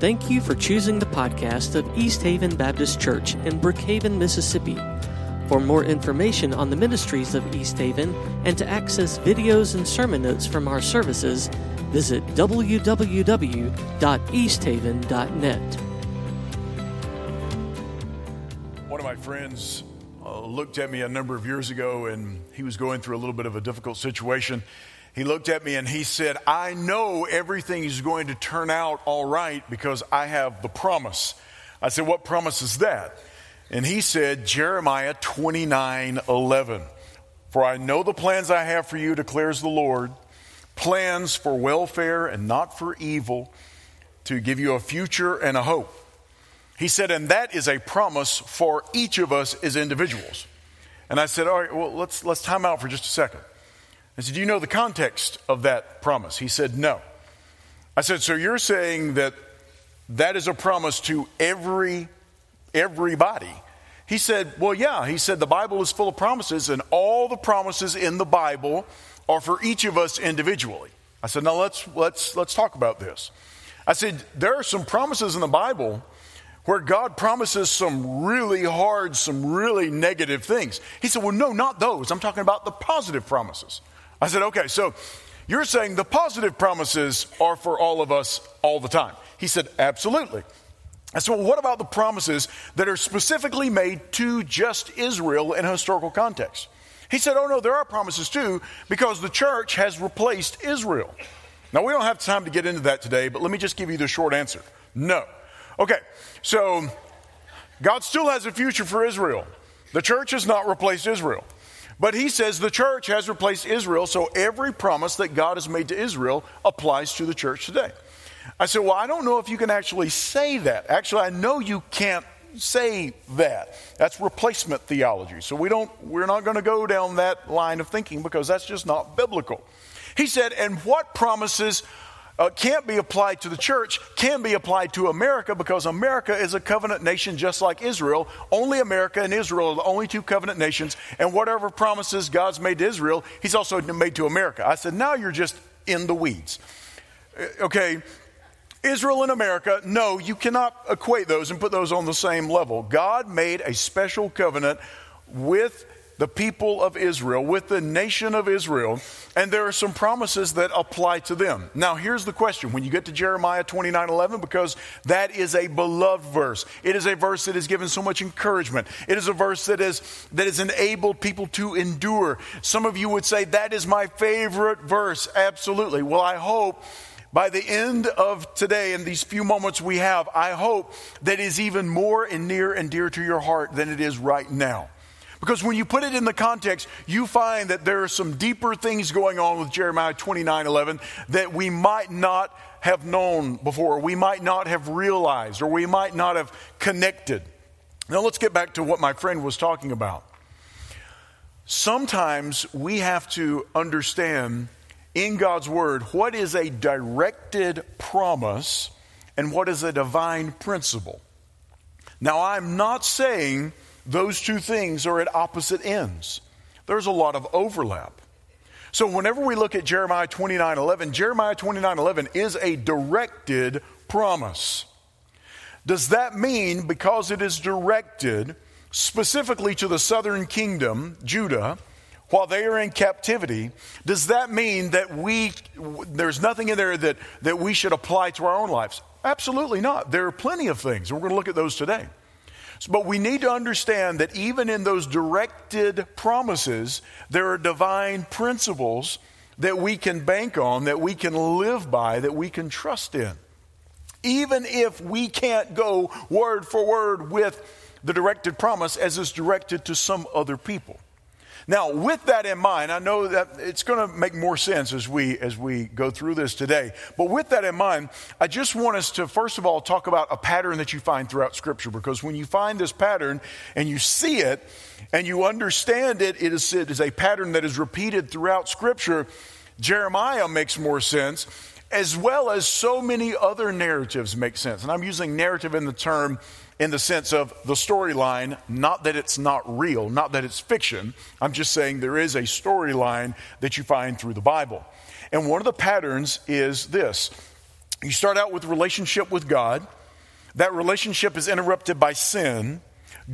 Thank you for choosing the podcast of East Haven Baptist Church in Brookhaven, Mississippi. For more information on the ministries of East Haven and to access videos and sermon notes from our services, visit www.easthaven.net. One of my friends uh, looked at me a number of years ago and he was going through a little bit of a difficult situation. He looked at me and he said, I know everything is going to turn out all right because I have the promise. I said, What promise is that? And he said, Jeremiah 29 11. For I know the plans I have for you, declares the Lord plans for welfare and not for evil, to give you a future and a hope. He said, and that is a promise for each of us as individuals. And I said, all right, well, let's, let's time out for just a second. I said, do you know the context of that promise? He said, no. I said, so you're saying that that is a promise to every, everybody? He said, well, yeah. He said, the Bible is full of promises, and all the promises in the Bible are for each of us individually. I said, now let's, let's, let's talk about this. I said, there are some promises in the Bible where God promises some really hard, some really negative things. He said, Well, no, not those. I'm talking about the positive promises. I said, Okay, so you're saying the positive promises are for all of us all the time. He said, Absolutely. I said, Well, what about the promises that are specifically made to just Israel in a historical context? He said, Oh, no, there are promises too, because the church has replaced Israel. Now, we don't have time to get into that today, but let me just give you the short answer no. Okay, so God still has a future for Israel. The church has not replaced Israel. But he says the church has replaced Israel, so every promise that God has made to Israel applies to the church today. I said, Well, I don't know if you can actually say that. Actually, I know you can't say that. That's replacement theology. So we don't we're not going to go down that line of thinking because that's just not biblical. He said, "And what promises uh, can't be applied to the church, can be applied to America because America is a covenant nation just like Israel. Only America and Israel are the only two covenant nations, and whatever promises God's made to Israel, He's also made to America. I said, now you're just in the weeds. Uh, okay, Israel and America, no, you cannot equate those and put those on the same level. God made a special covenant with the people of Israel, with the nation of Israel, and there are some promises that apply to them. Now, here's the question when you get to Jeremiah 29 11, because that is a beloved verse. It is a verse that has given so much encouragement. It is a verse that, is, that has enabled people to endure. Some of you would say, That is my favorite verse. Absolutely. Well, I hope by the end of today and these few moments we have, I hope that is even more and near and dear to your heart than it is right now. Because when you put it in the context, you find that there are some deeper things going on with Jeremiah 29 11 that we might not have known before, we might not have realized, or we might not have connected. Now, let's get back to what my friend was talking about. Sometimes we have to understand in God's Word what is a directed promise and what is a divine principle. Now, I'm not saying those two things are at opposite ends. There's a lot of overlap. So whenever we look at Jeremiah 29 11, Jeremiah 29 11 is a directed promise. Does that mean because it is directed specifically to the southern kingdom, Judah, while they are in captivity, does that mean that we, there's nothing in there that, that we should apply to our own lives? Absolutely not. There are plenty of things, and we're going to look at those today. But we need to understand that even in those directed promises, there are divine principles that we can bank on, that we can live by, that we can trust in. Even if we can't go word for word with the directed promise as is directed to some other people. Now, with that in mind, I know that it's going to make more sense as we as we go through this today. But with that in mind, I just want us to first of all talk about a pattern that you find throughout scripture because when you find this pattern and you see it and you understand it, it is, it is a pattern that is repeated throughout scripture. Jeremiah makes more sense as well as so many other narratives make sense. And I'm using narrative in the term in the sense of the storyline, not that it's not real, not that it's fiction. I'm just saying there is a storyline that you find through the Bible. And one of the patterns is this You start out with relationship with God. That relationship is interrupted by sin.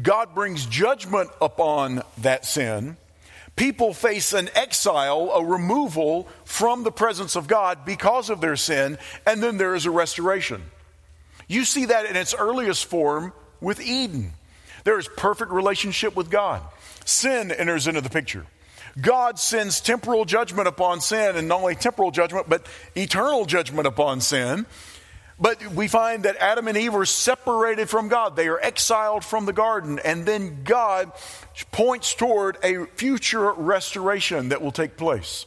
God brings judgment upon that sin. People face an exile, a removal from the presence of God because of their sin, and then there is a restoration. You see that in its earliest form with Eden. There is perfect relationship with God. Sin enters into the picture. God sends temporal judgment upon sin, and not only temporal judgment, but eternal judgment upon sin. But we find that Adam and Eve are separated from God. They are exiled from the garden. And then God points toward a future restoration that will take place.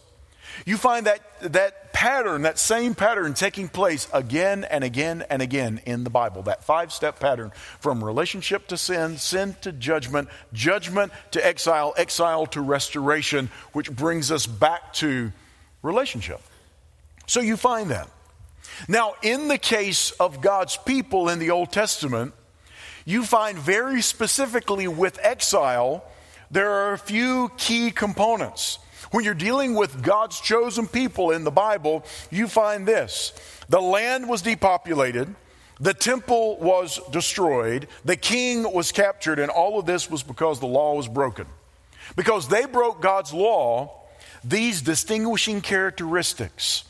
You find that, that pattern, that same pattern taking place again and again and again in the Bible. That five step pattern from relationship to sin, sin to judgment, judgment to exile, exile to restoration, which brings us back to relationship. So you find that. Now, in the case of God's people in the Old Testament, you find very specifically with exile, there are a few key components. When you're dealing with God's chosen people in the Bible, you find this the land was depopulated, the temple was destroyed, the king was captured, and all of this was because the law was broken. Because they broke God's law, these distinguishing characteristics.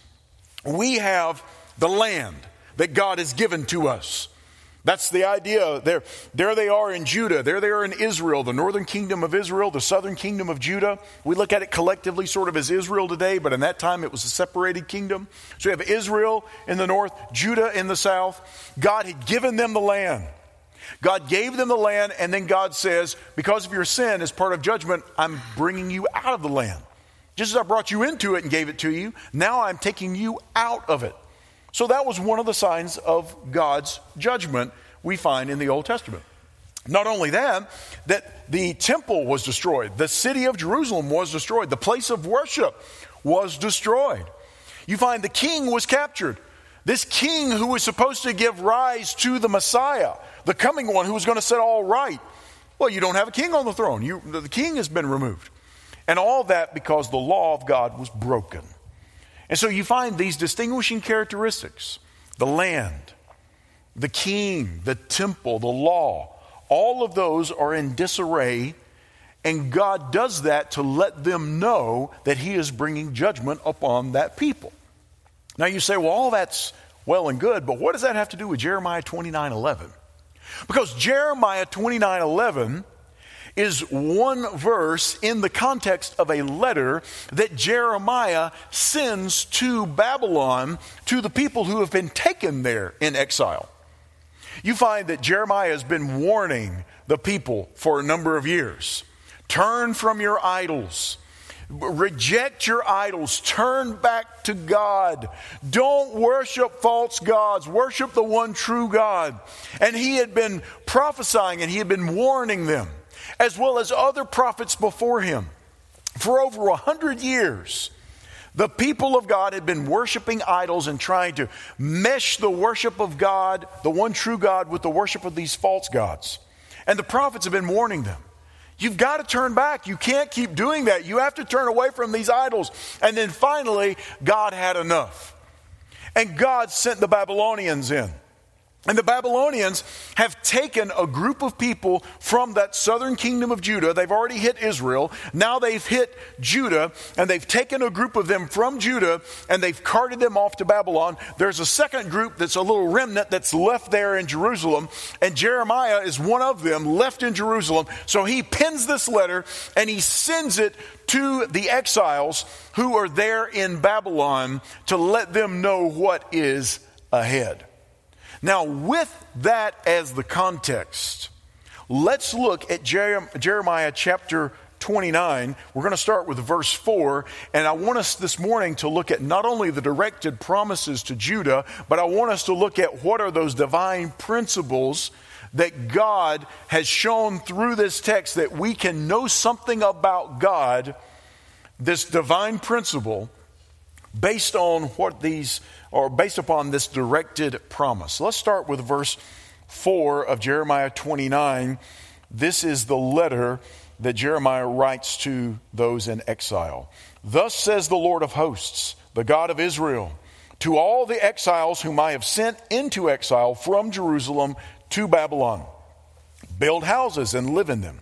We have the land that God has given to us. That's the idea. There, there they are in Judah. There they are in Israel, the northern kingdom of Israel, the southern kingdom of Judah. We look at it collectively sort of as Israel today, but in that time it was a separated kingdom. So you have Israel in the north, Judah in the south. God had given them the land. God gave them the land, and then God says, Because of your sin, as part of judgment, I'm bringing you out of the land. Just as I brought you into it and gave it to you, now I'm taking you out of it. So that was one of the signs of God's judgment we find in the Old Testament. Not only that, that the temple was destroyed, the city of Jerusalem was destroyed, the place of worship was destroyed. You find the king was captured. This king who was supposed to give rise to the Messiah, the coming one who was going to set all right. Well, you don't have a king on the throne. You, the king has been removed. And all that because the law of God was broken. And so you find these distinguishing characteristics the land, the king, the temple, the law, all of those are in disarray. And God does that to let them know that He is bringing judgment upon that people. Now you say, well, all that's well and good, but what does that have to do with Jeremiah 29 11? Because Jeremiah 29 11 is one verse in the context of a letter that Jeremiah sends to Babylon to the people who have been taken there in exile. You find that Jeremiah has been warning the people for a number of years turn from your idols. Reject your idols. Turn back to God. Don't worship false gods. Worship the one true God. And he had been prophesying and he had been warning them as well as other prophets before him. For over a hundred years, the people of God had been worshiping idols and trying to mesh the worship of God, the one true God, with the worship of these false gods. And the prophets have been warning them. You've got to turn back. You can't keep doing that. You have to turn away from these idols. And then finally, God had enough. And God sent the Babylonians in. And the Babylonians have taken a group of people from that southern kingdom of Judah. They've already hit Israel. Now they've hit Judah, and they've taken a group of them from Judah and they've carted them off to Babylon. There's a second group that's a little remnant that's left there in Jerusalem, and Jeremiah is one of them left in Jerusalem. So he pens this letter and he sends it to the exiles who are there in Babylon to let them know what is ahead. Now, with that as the context, let's look at Jeremiah chapter 29. We're going to start with verse 4. And I want us this morning to look at not only the directed promises to Judah, but I want us to look at what are those divine principles that God has shown through this text that we can know something about God, this divine principle, based on what these or based upon this directed promise. Let's start with verse 4 of Jeremiah 29. This is the letter that Jeremiah writes to those in exile. Thus says the Lord of hosts, the God of Israel to all the exiles whom I have sent into exile from Jerusalem to Babylon. Build houses and live in them.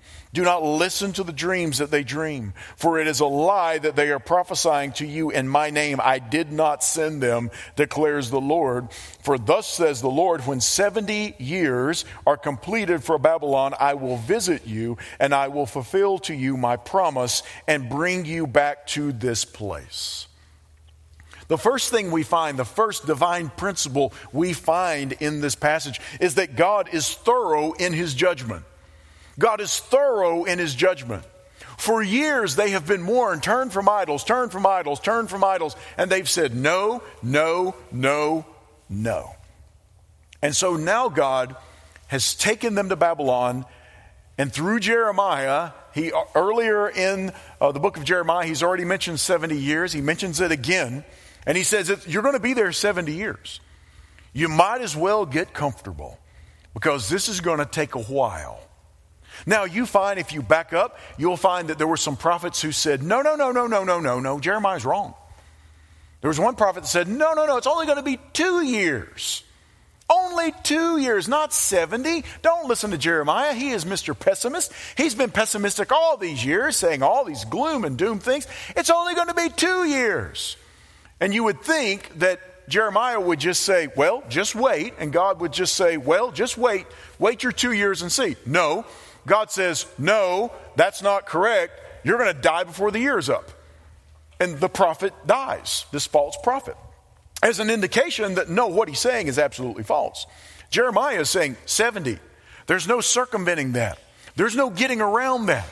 Do not listen to the dreams that they dream, for it is a lie that they are prophesying to you in my name. I did not send them, declares the Lord. For thus says the Lord, when 70 years are completed for Babylon, I will visit you, and I will fulfill to you my promise and bring you back to this place. The first thing we find, the first divine principle we find in this passage is that God is thorough in his judgment. God is thorough in his judgment. For years, they have been warned turn from idols, turn from idols, turn from idols. And they've said no, no, no, no. And so now God has taken them to Babylon. And through Jeremiah, he earlier in uh, the book of Jeremiah, he's already mentioned 70 years. He mentions it again. And he says you're going to be there 70 years. You might as well get comfortable because this is going to take a while. Now, you find if you back up, you'll find that there were some prophets who said, No, no, no, no, no, no, no, no, Jeremiah's wrong. There was one prophet that said, No, no, no, it's only going to be two years. Only two years, not 70. Don't listen to Jeremiah. He is Mr. Pessimist. He's been pessimistic all these years, saying all these gloom and doom things. It's only going to be two years. And you would think that Jeremiah would just say, Well, just wait. And God would just say, Well, just wait. Wait your two years and see. No. God says, No, that's not correct. You're going to die before the year's up. And the prophet dies, this false prophet, as an indication that no, what he's saying is absolutely false. Jeremiah is saying 70. There's no circumventing that, there's no getting around that.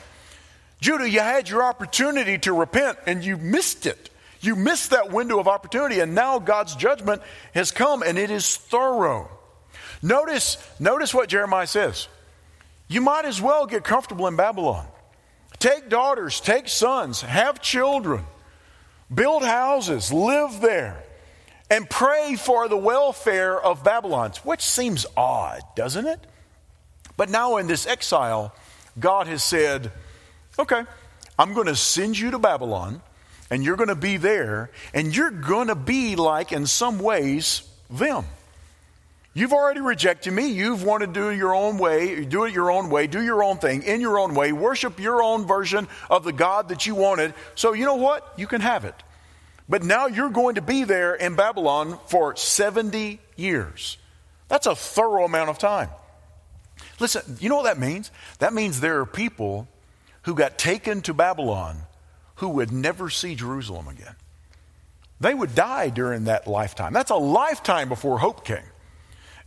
Judah, you had your opportunity to repent and you missed it. You missed that window of opportunity, and now God's judgment has come, and it is thorough. Notice, notice what Jeremiah says. You might as well get comfortable in Babylon. Take daughters, take sons, have children, build houses, live there, and pray for the welfare of Babylon, which seems odd, doesn't it? But now in this exile, God has said, okay, I'm going to send you to Babylon and you're going to be there, and you're going to be like, in some ways, them. You've already rejected me. You've wanted to do your own way, do it your own way, do your own thing in your own way, worship your own version of the God that you wanted. So, you know what? You can have it. But now you're going to be there in Babylon for 70 years. That's a thorough amount of time. Listen, you know what that means? That means there are people who got taken to Babylon who would never see Jerusalem again. They would die during that lifetime. That's a lifetime before hope came.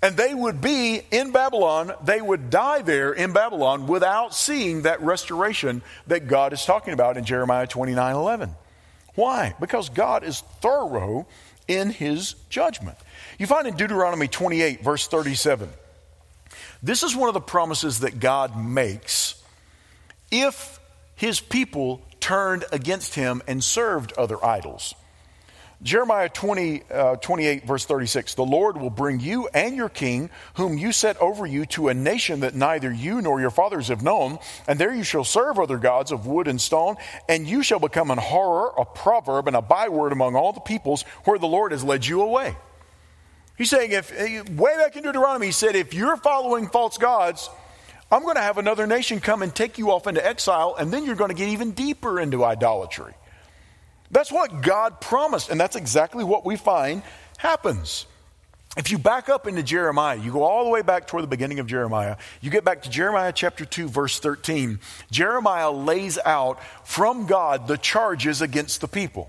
And they would be in Babylon, they would die there in Babylon without seeing that restoration that God is talking about in Jeremiah 29 11. Why? Because God is thorough in his judgment. You find in Deuteronomy 28, verse 37, this is one of the promises that God makes if his people turned against him and served other idols. Jeremiah 20, uh, 28, verse 36 The Lord will bring you and your king, whom you set over you, to a nation that neither you nor your fathers have known, and there you shall serve other gods of wood and stone, and you shall become an horror, a proverb, and a byword among all the peoples where the Lord has led you away. He's saying, if way back in Deuteronomy, he said, if you're following false gods, I'm going to have another nation come and take you off into exile, and then you're going to get even deeper into idolatry. That's what God promised, and that's exactly what we find happens. If you back up into Jeremiah, you go all the way back toward the beginning of Jeremiah, you get back to Jeremiah chapter 2, verse 13. Jeremiah lays out from God the charges against the people.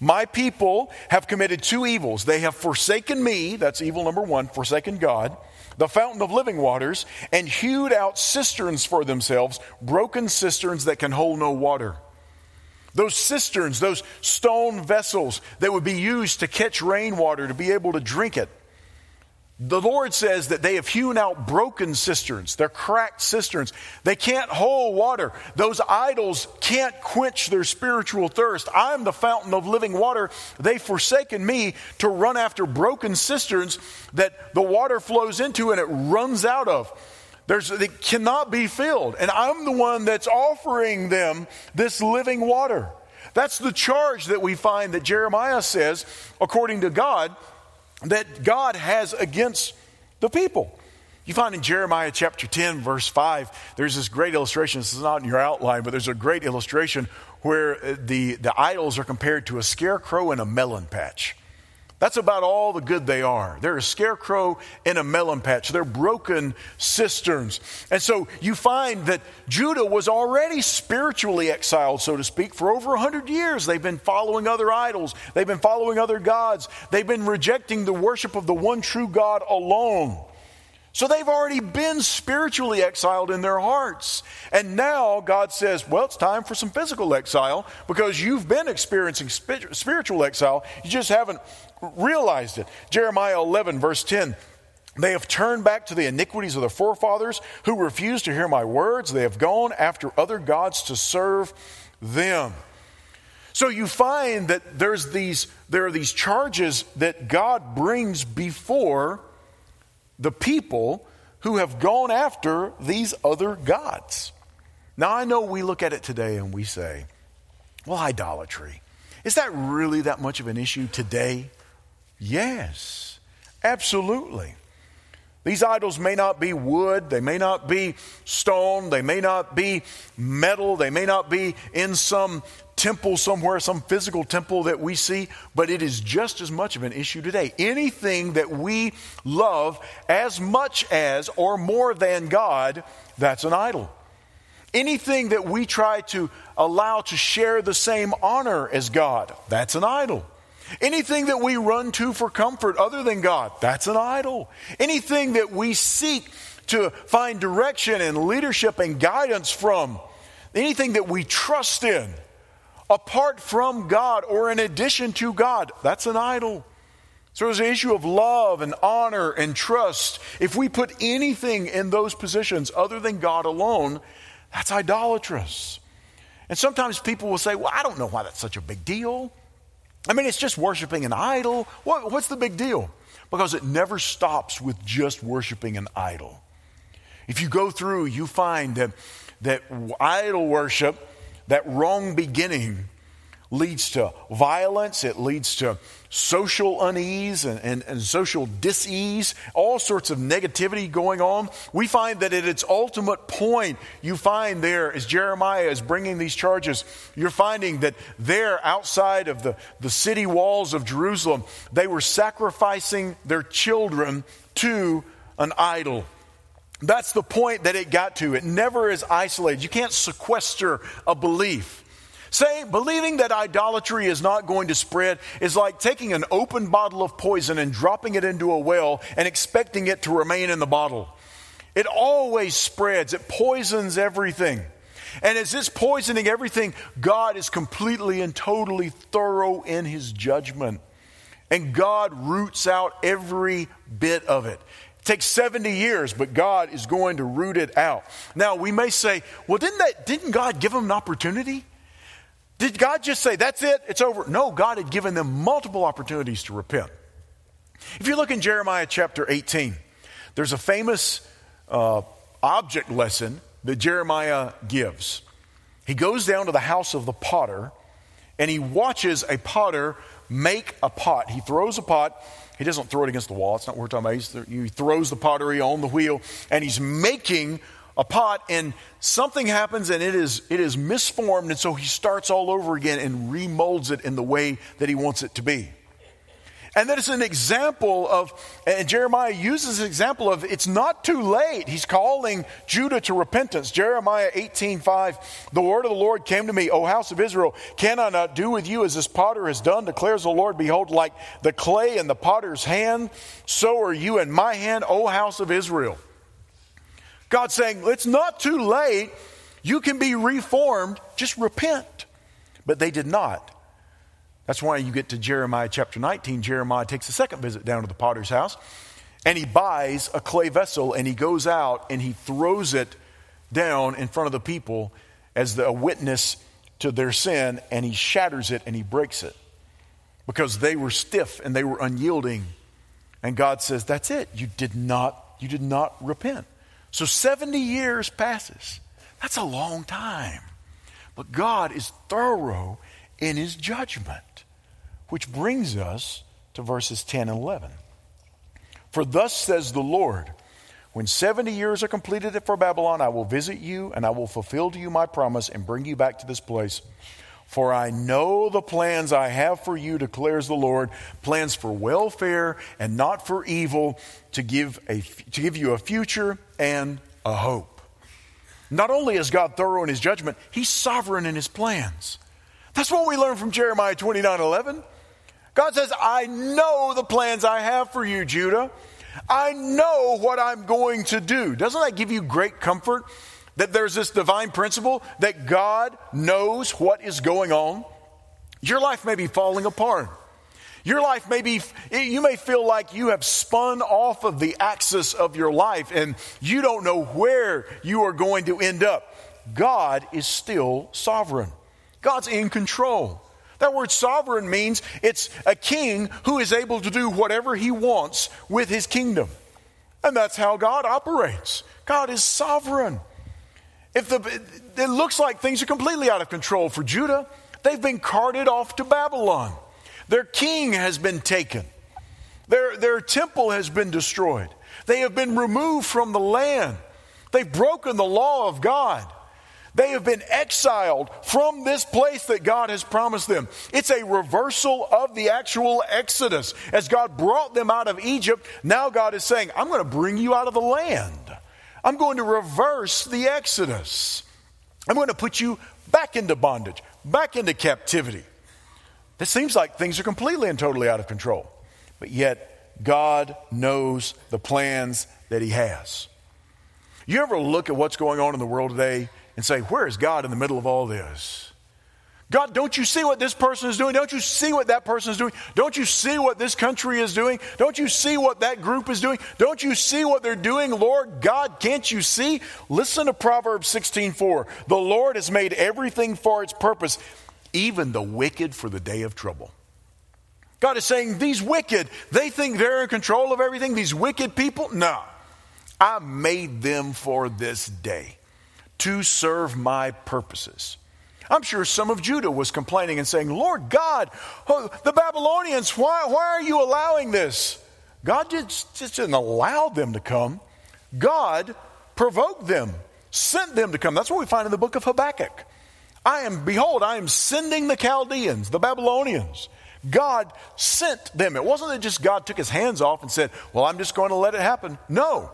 My people have committed two evils. They have forsaken me, that's evil number one, forsaken God the fountain of living waters, and hewed out cisterns for themselves, broken cisterns that can hold no water. Those cisterns, those stone vessels that would be used to catch rainwater to be able to drink it. The Lord says that they have hewn out broken cisterns. They're cracked cisterns. They can't hold water. Those idols can't quench their spiritual thirst. I'm the fountain of living water. They've forsaken me to run after broken cisterns that the water flows into and it runs out of. There's, it cannot be filled. And I'm the one that's offering them this living water. That's the charge that we find that Jeremiah says, according to God, that God has against the people. You find in Jeremiah chapter 10, verse 5, there's this great illustration. This is not in your outline, but there's a great illustration where uh, the, the idols are compared to a scarecrow in a melon patch. That's about all the good they are. They're a scarecrow in a melon patch. They're broken cisterns. And so you find that Judah was already spiritually exiled, so to speak, for over 100 years. They've been following other idols, they've been following other gods, they've been rejecting the worship of the one true God alone. So they've already been spiritually exiled in their hearts. And now God says, well, it's time for some physical exile because you've been experiencing spiritual exile. You just haven't realized it. Jeremiah 11, verse 10. They have turned back to the iniquities of their forefathers who refused to hear my words. They have gone after other gods to serve them. So you find that there's these, there are these charges that God brings before the people who have gone after these other gods. Now, I know we look at it today and we say, well, idolatry. Is that really that much of an issue today? Yes, absolutely. These idols may not be wood, they may not be stone, they may not be metal, they may not be in some temple somewhere, some physical temple that we see, but it is just as much of an issue today. Anything that we love as much as or more than God, that's an idol. Anything that we try to allow to share the same honor as God, that's an idol. Anything that we run to for comfort other than God, that's an idol. Anything that we seek to find direction and leadership and guidance from, anything that we trust in, apart from God or in addition to God, that's an idol. So there's an issue of love and honor and trust. If we put anything in those positions other than God alone, that's idolatrous. And sometimes people will say, Well, I don't know why that's such a big deal. I mean, it's just worshiping an idol. What, what's the big deal? Because it never stops with just worshiping an idol. If you go through, you find that, that idol worship, that wrong beginning, leads to violence, it leads to social unease and, and, and, social disease, all sorts of negativity going on. We find that at its ultimate point, you find there, as Jeremiah is bringing these charges, you're finding that there, outside of the, the city walls of Jerusalem, they were sacrificing their children to an idol. That's the point that it got to. It never is isolated. You can't sequester a belief. Say, believing that idolatry is not going to spread is like taking an open bottle of poison and dropping it into a well and expecting it to remain in the bottle. It always spreads, it poisons everything. And as it's poisoning everything, God is completely and totally thorough in his judgment. And God roots out every bit of it. It takes 70 years, but God is going to root it out. Now, we may say, well, didn't, that, didn't God give them an opportunity? Did God just say, that's it, it's over? No, God had given them multiple opportunities to repent. If you look in Jeremiah chapter 18, there's a famous uh, object lesson that Jeremiah gives. He goes down to the house of the potter and he watches a potter make a pot. He throws a pot. He doesn't throw it against the wall. It's not what we're talking about. He throws the pottery on the wheel and he's making a pot and something happens and it is, it is misformed. And so he starts all over again and remolds it in the way that he wants it to be. And that is an example of, and Jeremiah uses an example of it's not too late. He's calling Judah to repentance. Jeremiah 18, 5, the word of the Lord came to me, O house of Israel, can I not do with you as this potter has done, declares the Lord, behold, like the clay in the potter's hand, so are you in my hand, O house of Israel. God's saying, it's not too late. You can be reformed. Just repent. But they did not. That's why you get to Jeremiah chapter 19. Jeremiah takes a second visit down to the potter's house and he buys a clay vessel and he goes out and he throws it down in front of the people as the, a witness to their sin and he shatters it and he breaks it because they were stiff and they were unyielding. And God says, That's it. You did not, you did not repent. So 70 years passes. That's a long time. But God is thorough in his judgment, which brings us to verses 10 and 11. For thus says the Lord, when 70 years are completed for Babylon, I will visit you and I will fulfill to you my promise and bring you back to this place. For I know the plans I have for you, declares the Lord plans for welfare and not for evil, to give, a, to give you a future and a hope. Not only is God thorough in his judgment, he's sovereign in his plans. That's what we learn from Jeremiah 29 11. God says, I know the plans I have for you, Judah. I know what I'm going to do. Doesn't that give you great comfort that there's this divine principle that God knows what is going on? Your life may be falling apart. Your life may be, you may feel like you have spun off of the axis of your life and you don't know where you are going to end up. God is still sovereign, God's in control. That word sovereign means it's a king who is able to do whatever he wants with his kingdom. And that's how God operates. God is sovereign. If the, it looks like things are completely out of control for Judah, they've been carted off to Babylon. Their king has been taken. Their, their temple has been destroyed. They have been removed from the land. They've broken the law of God. They have been exiled from this place that God has promised them. It's a reversal of the actual Exodus. As God brought them out of Egypt, now God is saying, I'm going to bring you out of the land. I'm going to reverse the Exodus. I'm going to put you back into bondage, back into captivity. It seems like things are completely and totally out of control. But yet, God knows the plans that He has. You ever look at what's going on in the world today and say, Where is God in the middle of all this? God, don't you see what this person is doing? Don't you see what that person is doing? Don't you see what this country is doing? Don't you see what that group is doing? Don't you see what they're doing? Lord God, can't you see? Listen to Proverbs 16:4. The Lord has made everything for its purpose, even the wicked for the day of trouble. God is saying, These wicked, they think they're in control of everything. These wicked people, no. I made them for this day to serve my purposes. I'm sure some of Judah was complaining and saying, Lord God, the Babylonians, why, why are you allowing this? God just, just didn't allow them to come. God provoked them, sent them to come. That's what we find in the book of Habakkuk. I am, behold, I am sending the Chaldeans, the Babylonians. God sent them. It wasn't that just God took his hands off and said, Well, I'm just going to let it happen. No.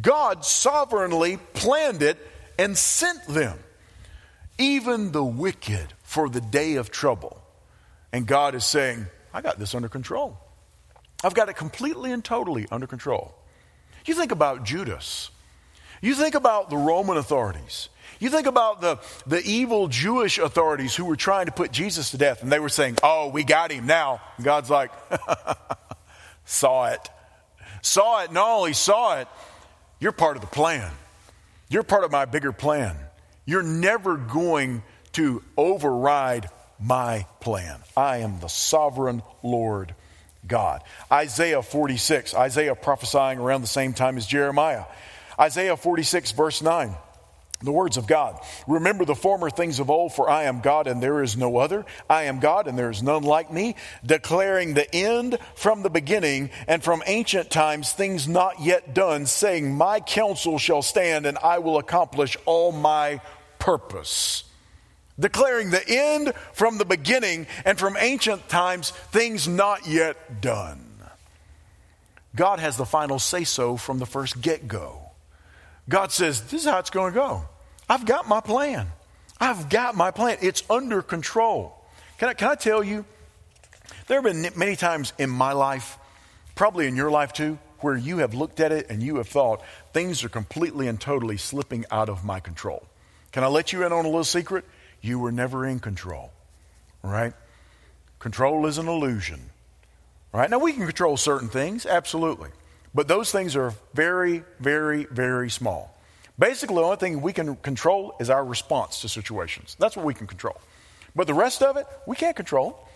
God sovereignly planned it and sent them, even the wicked, for the day of trouble. And God is saying, I got this under control. I've got it completely and totally under control. You think about Judas. You think about the Roman authorities. You think about the, the evil Jewish authorities who were trying to put Jesus to death, and they were saying, Oh, we got him now. And God's like, Saw it. Saw it. Not only saw it, you're part of the plan. You're part of my bigger plan. You're never going to override my plan. I am the sovereign Lord God. Isaiah 46, Isaiah prophesying around the same time as Jeremiah. Isaiah 46, verse 9. The words of God. Remember the former things of old, for I am God and there is no other. I am God and there is none like me, declaring the end from the beginning and from ancient times things not yet done, saying, My counsel shall stand and I will accomplish all my purpose. Declaring the end from the beginning and from ancient times things not yet done. God has the final say so from the first get go. God says, This is how it's going to go. I've got my plan. I've got my plan. It's under control. Can I, can I tell you? There have been many times in my life, probably in your life too, where you have looked at it and you have thought, things are completely and totally slipping out of my control. Can I let you in on a little secret? You were never in control. right? Control is an illusion, right? Now, we can control certain things, absolutely. But those things are very, very, very small. Basically, the only thing we can control is our response to situations. That's what we can control. But the rest of it, we can't control.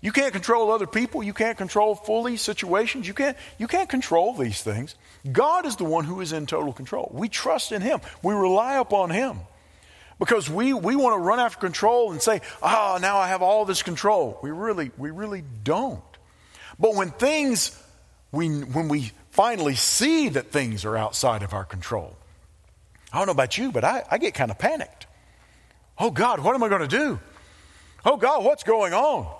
You can't control other people. You can't control fully situations. You can't, you can't control these things. God is the one who is in total control. We trust in Him, we rely upon Him. Because we, we want to run after control and say, oh, now I have all this control. We really, we really don't. But when things, we, when we finally see that things are outside of our control, I don't know about you, but I, I get kind of panicked. Oh God, what am I going to do? Oh God, what's going on?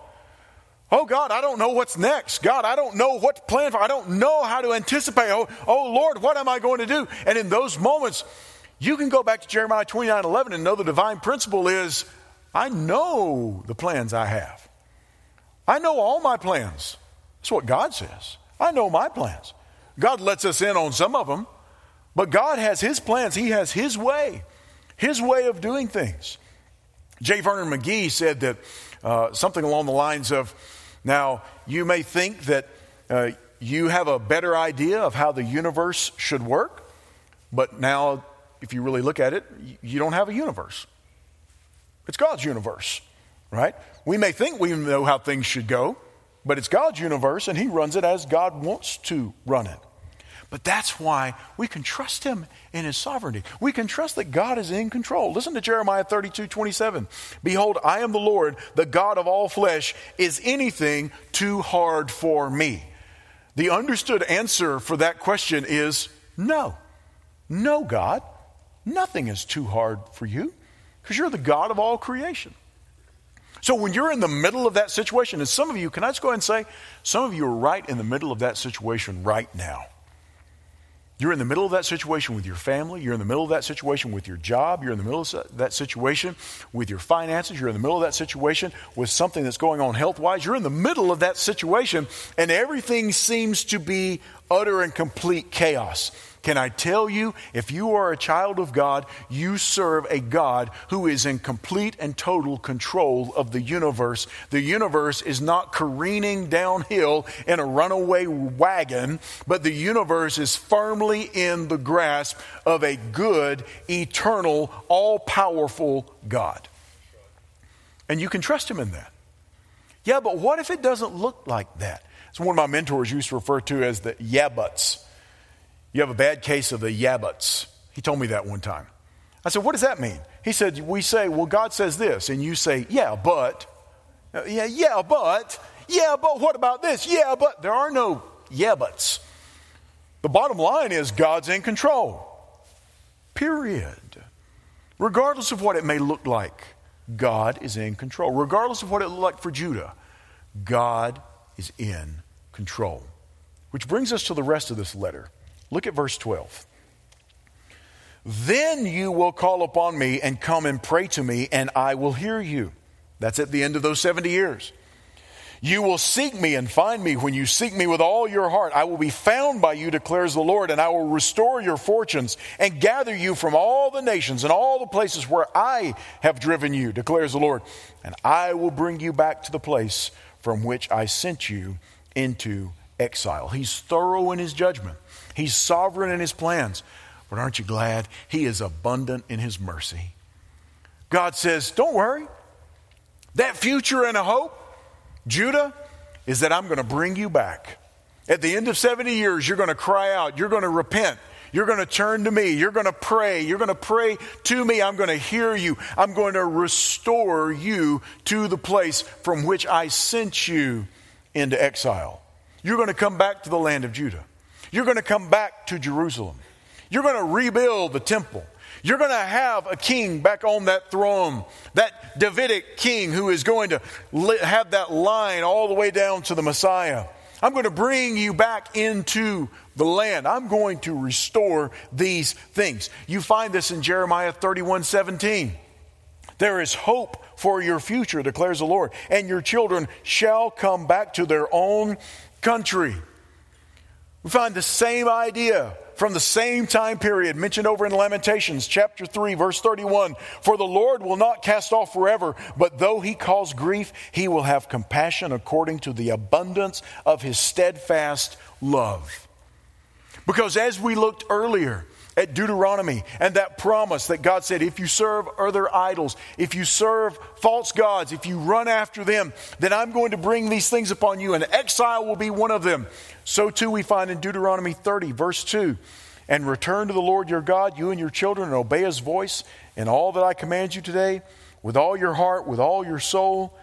Oh God, I don't know what's next. God, I don't know what to plan for. I don't know how to anticipate. Oh, oh Lord, what am I going to do? And in those moments, you can go back to Jeremiah 29 11 and know the divine principle is I know the plans I have. I know all my plans. That's what God says. I know my plans. God lets us in on some of them, but God has His plans. He has His way, His way of doing things. J. Vernon McGee said that uh, something along the lines of, now, you may think that uh, you have a better idea of how the universe should work, but now, if you really look at it, you don't have a universe. It's God's universe, right? We may think we know how things should go, but it's God's universe, and He runs it as God wants to run it. But that's why we can trust him in his sovereignty. We can trust that God is in control. Listen to Jeremiah 32 27. Behold, I am the Lord, the God of all flesh. Is anything too hard for me? The understood answer for that question is no. No, God. Nothing is too hard for you because you're the God of all creation. So when you're in the middle of that situation, and some of you, can I just go ahead and say, some of you are right in the middle of that situation right now. You're in the middle of that situation with your family. You're in the middle of that situation with your job. You're in the middle of that situation with your finances. You're in the middle of that situation with something that's going on health wise. You're in the middle of that situation, and everything seems to be utter and complete chaos. Can I tell you, if you are a child of God, you serve a God who is in complete and total control of the universe. The universe is not careening downhill in a runaway wagon, but the universe is firmly in the grasp of a good, eternal, all powerful God. And you can trust Him in that. Yeah, but what if it doesn't look like that? It's one of my mentors used to refer to as the yeah buts. You have a bad case of the yabbits. He told me that one time. I said, What does that mean? He said, We say, Well, God says this. And you say, Yeah, but. Uh, yeah, yeah, but. Yeah, but what about this? Yeah, but. There are no yeah buts. The bottom line is God's in control. Period. Regardless of what it may look like, God is in control. Regardless of what it looked like for Judah, God is in control. Which brings us to the rest of this letter. Look at verse 12. Then you will call upon me and come and pray to me, and I will hear you. That's at the end of those 70 years. You will seek me and find me when you seek me with all your heart. I will be found by you, declares the Lord, and I will restore your fortunes and gather you from all the nations and all the places where I have driven you, declares the Lord. And I will bring you back to the place from which I sent you into exile. He's thorough in his judgment. He's sovereign in his plans. But aren't you glad? He is abundant in his mercy. God says, Don't worry. That future and a hope, Judah, is that I'm going to bring you back. At the end of 70 years, you're going to cry out, you're going to repent, you're going to turn to me, you're going to pray, you're going to pray to me, I'm going to hear you, I'm going to restore you to the place from which I sent you into exile. You're going to come back to the land of Judah. You're going to come back to Jerusalem. You're going to rebuild the temple. You're going to have a king back on that throne, that Davidic king who is going to have that line all the way down to the Messiah. I'm going to bring you back into the land. I'm going to restore these things. You find this in Jeremiah 31 17. There is hope for your future, declares the Lord, and your children shall come back to their own country. We find the same idea from the same time period mentioned over in Lamentations chapter 3 verse 31. For the Lord will not cast off forever, but though he cause grief, he will have compassion according to the abundance of his steadfast love. Because as we looked earlier, at Deuteronomy and that promise that God said, if you serve other idols, if you serve false gods, if you run after them, then I'm going to bring these things upon you, and exile will be one of them. So too we find in Deuteronomy 30, verse 2 and return to the Lord your God, you and your children, and obey his voice in all that I command you today, with all your heart, with all your soul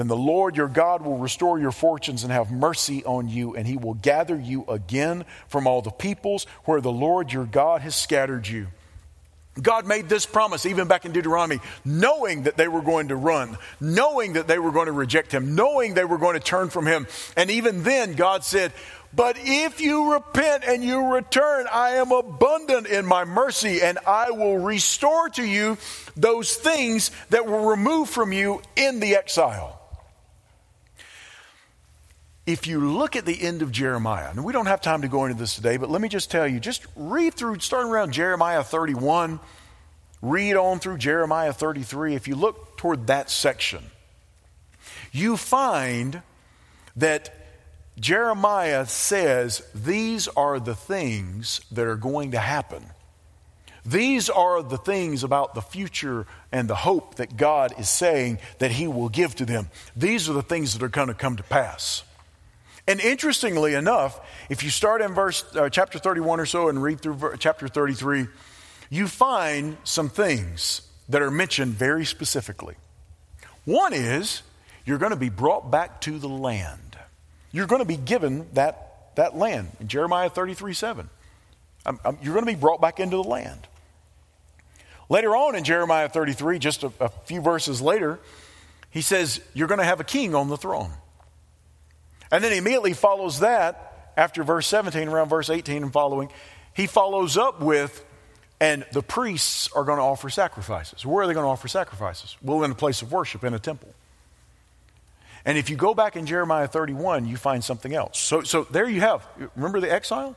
then the Lord your God will restore your fortunes and have mercy on you, and he will gather you again from all the peoples where the Lord your God has scattered you. God made this promise even back in Deuteronomy, knowing that they were going to run, knowing that they were going to reject him, knowing they were going to turn from him. And even then, God said, But if you repent and you return, I am abundant in my mercy, and I will restore to you those things that were removed from you in the exile if you look at the end of Jeremiah, and we don't have time to go into this today, but let me just tell you just read through, starting around Jeremiah 31, read on through Jeremiah 33. If you look toward that section, you find that Jeremiah says these are the things that are going to happen. These are the things about the future and the hope that God is saying that He will give to them. These are the things that are going to come to pass. And interestingly enough, if you start in verse uh, chapter 31 or so and read through ver- chapter 33, you find some things that are mentioned very specifically. One is you're going to be brought back to the land. You're going to be given that, that land in Jeremiah 33 7. Um, um, you're going to be brought back into the land. Later on in Jeremiah 33, just a, a few verses later, he says, You're going to have a king on the throne. And then he immediately follows that after verse 17, around verse 18 and following. He follows up with, and the priests are going to offer sacrifices. Where are they going to offer sacrifices? Well, in a place of worship, in a temple. And if you go back in Jeremiah 31, you find something else. So, so there you have. Remember the exile?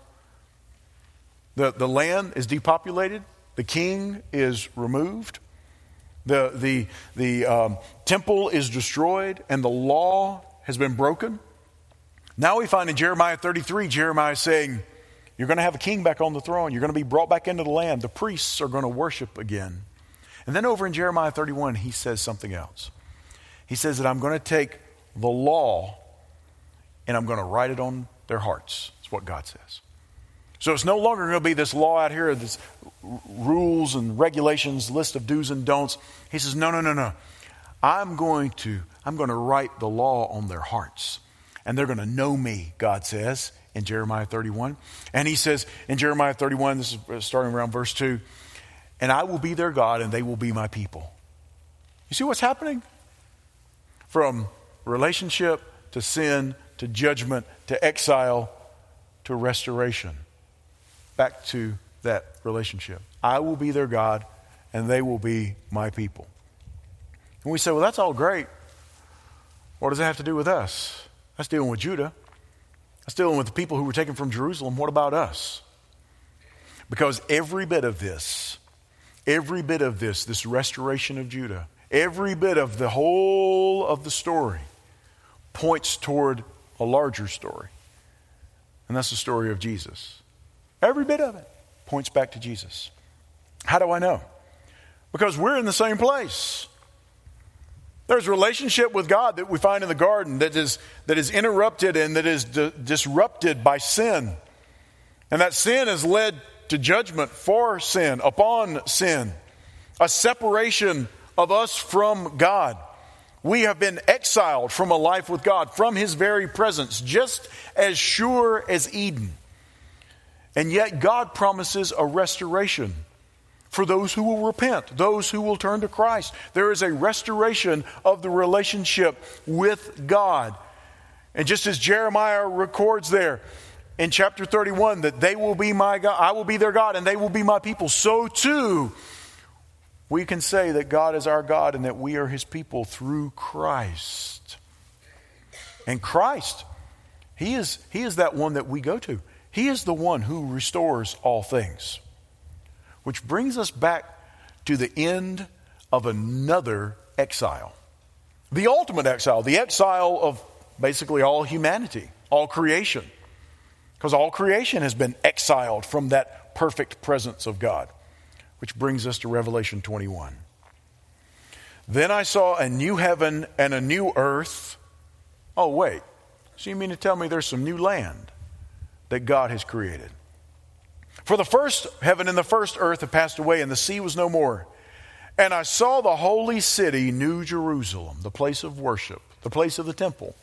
The, the land is depopulated, the king is removed, the, the, the um, temple is destroyed, and the law has been broken. Now we find in Jeremiah 33, Jeremiah saying, You're going to have a king back on the throne. You're going to be brought back into the land. The priests are going to worship again. And then over in Jeremiah 31, he says something else. He says that I'm going to take the law and I'm going to write it on their hearts. That's what God says. So it's no longer going to be this law out here, this rules and regulations, list of do's and don'ts. He says, no, no, no, no. I'm going to, I'm going to write the law on their hearts and they're going to know me, God says in Jeremiah 31. And he says in Jeremiah 31, this is starting around verse 2, and I will be their God and they will be my people. You see what's happening? From relationship to sin to judgment to exile to restoration. Back to that relationship. I will be their God and they will be my people. And we say, well, that's all great. What does it have to do with us? That's dealing with Judah. That's dealing with the people who were taken from Jerusalem. What about us? Because every bit of this, every bit of this, this restoration of Judah, every bit of the whole of the story points toward a larger story. And that's the story of Jesus. Every bit of it points back to Jesus. How do I know? Because we're in the same place. There's a relationship with God that we find in the garden that is, that is interrupted and that is di- disrupted by sin. And that sin has led to judgment for sin, upon sin, a separation of us from God. We have been exiled from a life with God, from His very presence, just as sure as Eden. And yet, God promises a restoration for those who will repent, those who will turn to Christ. There is a restoration of the relationship with God. And just as Jeremiah records there in chapter 31 that they will be my God, I will be their God, and they will be my people, so too we can say that God is our God and that we are his people through Christ. And Christ, he is, he is that one that we go to. He is the one who restores all things. Which brings us back to the end of another exile. The ultimate exile, the exile of basically all humanity, all creation. Because all creation has been exiled from that perfect presence of God. Which brings us to Revelation 21. Then I saw a new heaven and a new earth. Oh, wait. So you mean to tell me there's some new land that God has created? For the first heaven and the first earth have passed away, and the sea was no more. And I saw the holy city, New Jerusalem, the place of worship, the place of the temple,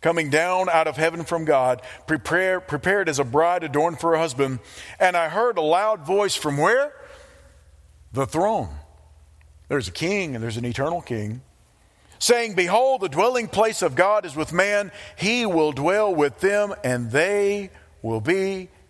coming down out of heaven from God, prepare, prepared as a bride adorned for her husband. And I heard a loud voice from where? The throne. There's a king, and there's an eternal king saying, Behold, the dwelling place of God is with man. He will dwell with them, and they will be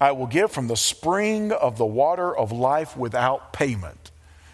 I will give from the spring of the water of life without payment.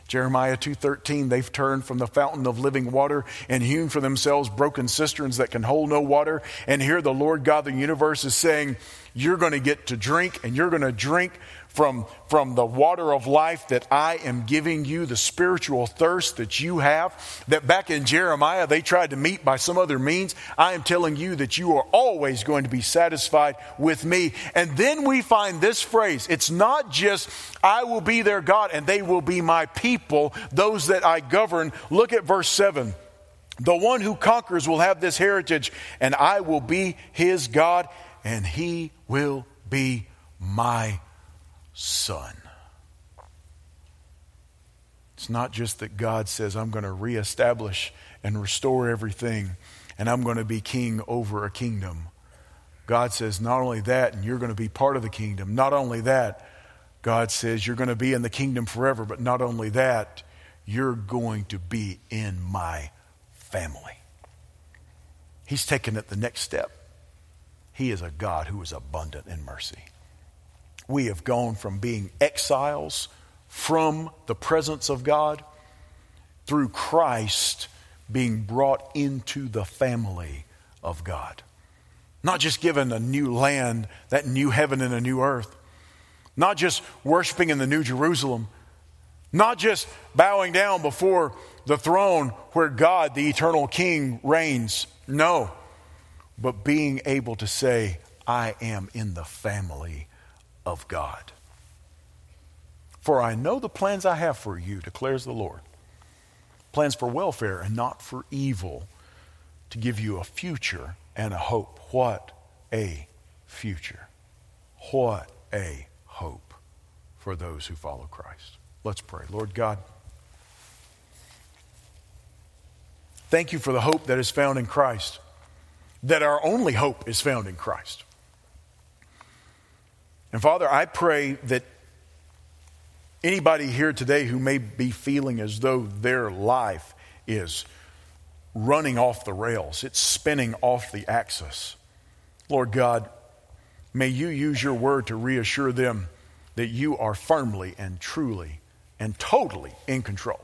Jeremiah 2:13 they've turned from the fountain of living water and hewn for themselves broken cisterns that can hold no water and here the Lord God of the universe is saying you're going to get to drink and you're going to drink from, from the water of life that I am giving you, the spiritual thirst that you have, that back in Jeremiah they tried to meet by some other means. I am telling you that you are always going to be satisfied with me. And then we find this phrase it's not just, I will be their God and they will be my people, those that I govern. Look at verse 7. The one who conquers will have this heritage, and I will be his God, and he will be my son. It's not just that God says, I'm going to reestablish and restore everything, and I'm going to be king over a kingdom. God says, not only that, and you're going to be part of the kingdom. Not only that, God says, you're going to be in the kingdom forever, but not only that, you're going to be in my family. He's taken it the next step. He is a God who is abundant in mercy we have gone from being exiles from the presence of God through Christ being brought into the family of God. Not just given a new land, that new heaven and a new earth. Not just worshiping in the new Jerusalem. Not just bowing down before the throne where God, the eternal King, reigns. No. But being able to say, I am in the family of God. For I know the plans I have for you, declares the Lord plans for welfare and not for evil, to give you a future and a hope. What a future! What a hope for those who follow Christ. Let's pray. Lord God, thank you for the hope that is found in Christ, that our only hope is found in Christ. And Father, I pray that anybody here today who may be feeling as though their life is running off the rails, it's spinning off the axis, Lord God, may you use your word to reassure them that you are firmly and truly and totally in control.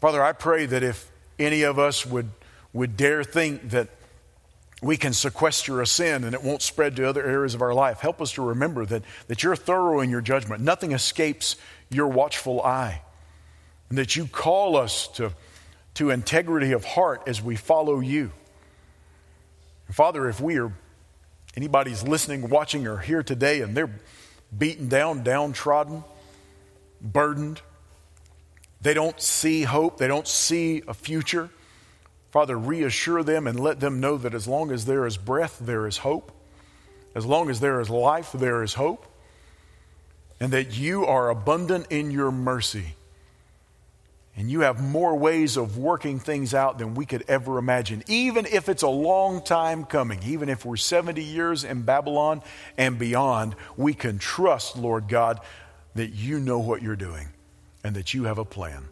Father, I pray that if any of us would, would dare think that we can sequester a sin and it won't spread to other areas of our life. Help us to remember that, that you're thorough in your judgment. Nothing escapes your watchful eye. And that you call us to, to integrity of heart as we follow you. And Father, if we are, anybody's listening, watching, or here today and they're beaten down, downtrodden, burdened, they don't see hope, they don't see a future Father, reassure them and let them know that as long as there is breath, there is hope. As long as there is life, there is hope. And that you are abundant in your mercy. And you have more ways of working things out than we could ever imagine, even if it's a long time coming, even if we're 70 years in Babylon and beyond, we can trust, Lord God, that you know what you're doing and that you have a plan.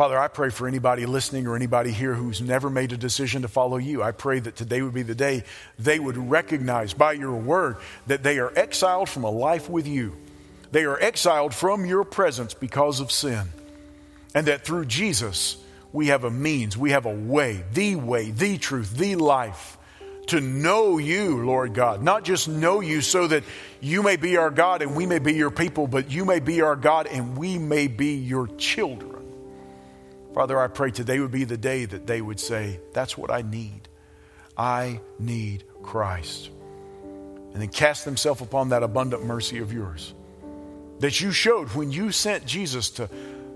Father, I pray for anybody listening or anybody here who's never made a decision to follow you. I pray that today would be the day they would recognize by your word that they are exiled from a life with you. They are exiled from your presence because of sin. And that through Jesus, we have a means, we have a way, the way, the truth, the life to know you, Lord God. Not just know you so that you may be our God and we may be your people, but you may be our God and we may be your children. Father, I pray today would be the day that they would say, That's what I need. I need Christ. And then cast themselves upon that abundant mercy of yours that you showed when you sent Jesus to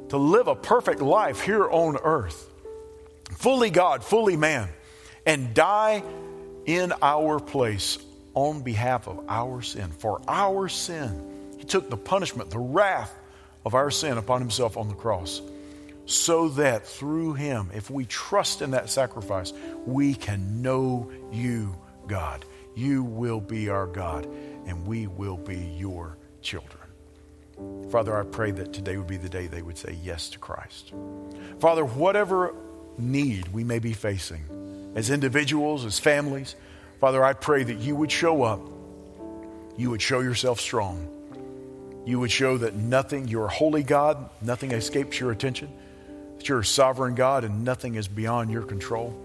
to live a perfect life here on earth, fully God, fully man, and die in our place on behalf of our sin. For our sin, He took the punishment, the wrath of our sin upon Himself on the cross, so that through Him, if we trust in that sacrifice, we can know You, God. You will be our God, and we will be your children. Father, I pray that today would be the day they would say yes to Christ. Father, whatever need we may be facing as individuals, as families, Father, I pray that you would show up. You would show yourself strong. You would show that nothing, you're a holy God, nothing escapes your attention, that you're a sovereign God and nothing is beyond your control,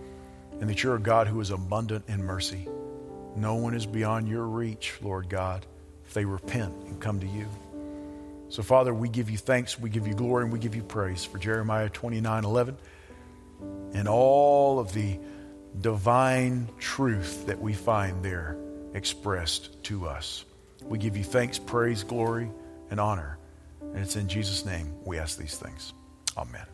and that you're a God who is abundant in mercy. No one is beyond your reach, Lord God, if they repent and come to you. So, Father, we give you thanks, we give you glory, and we give you praise for Jeremiah 29 11 and all of the divine truth that we find there expressed to us. We give you thanks, praise, glory, and honor. And it's in Jesus' name we ask these things. Amen.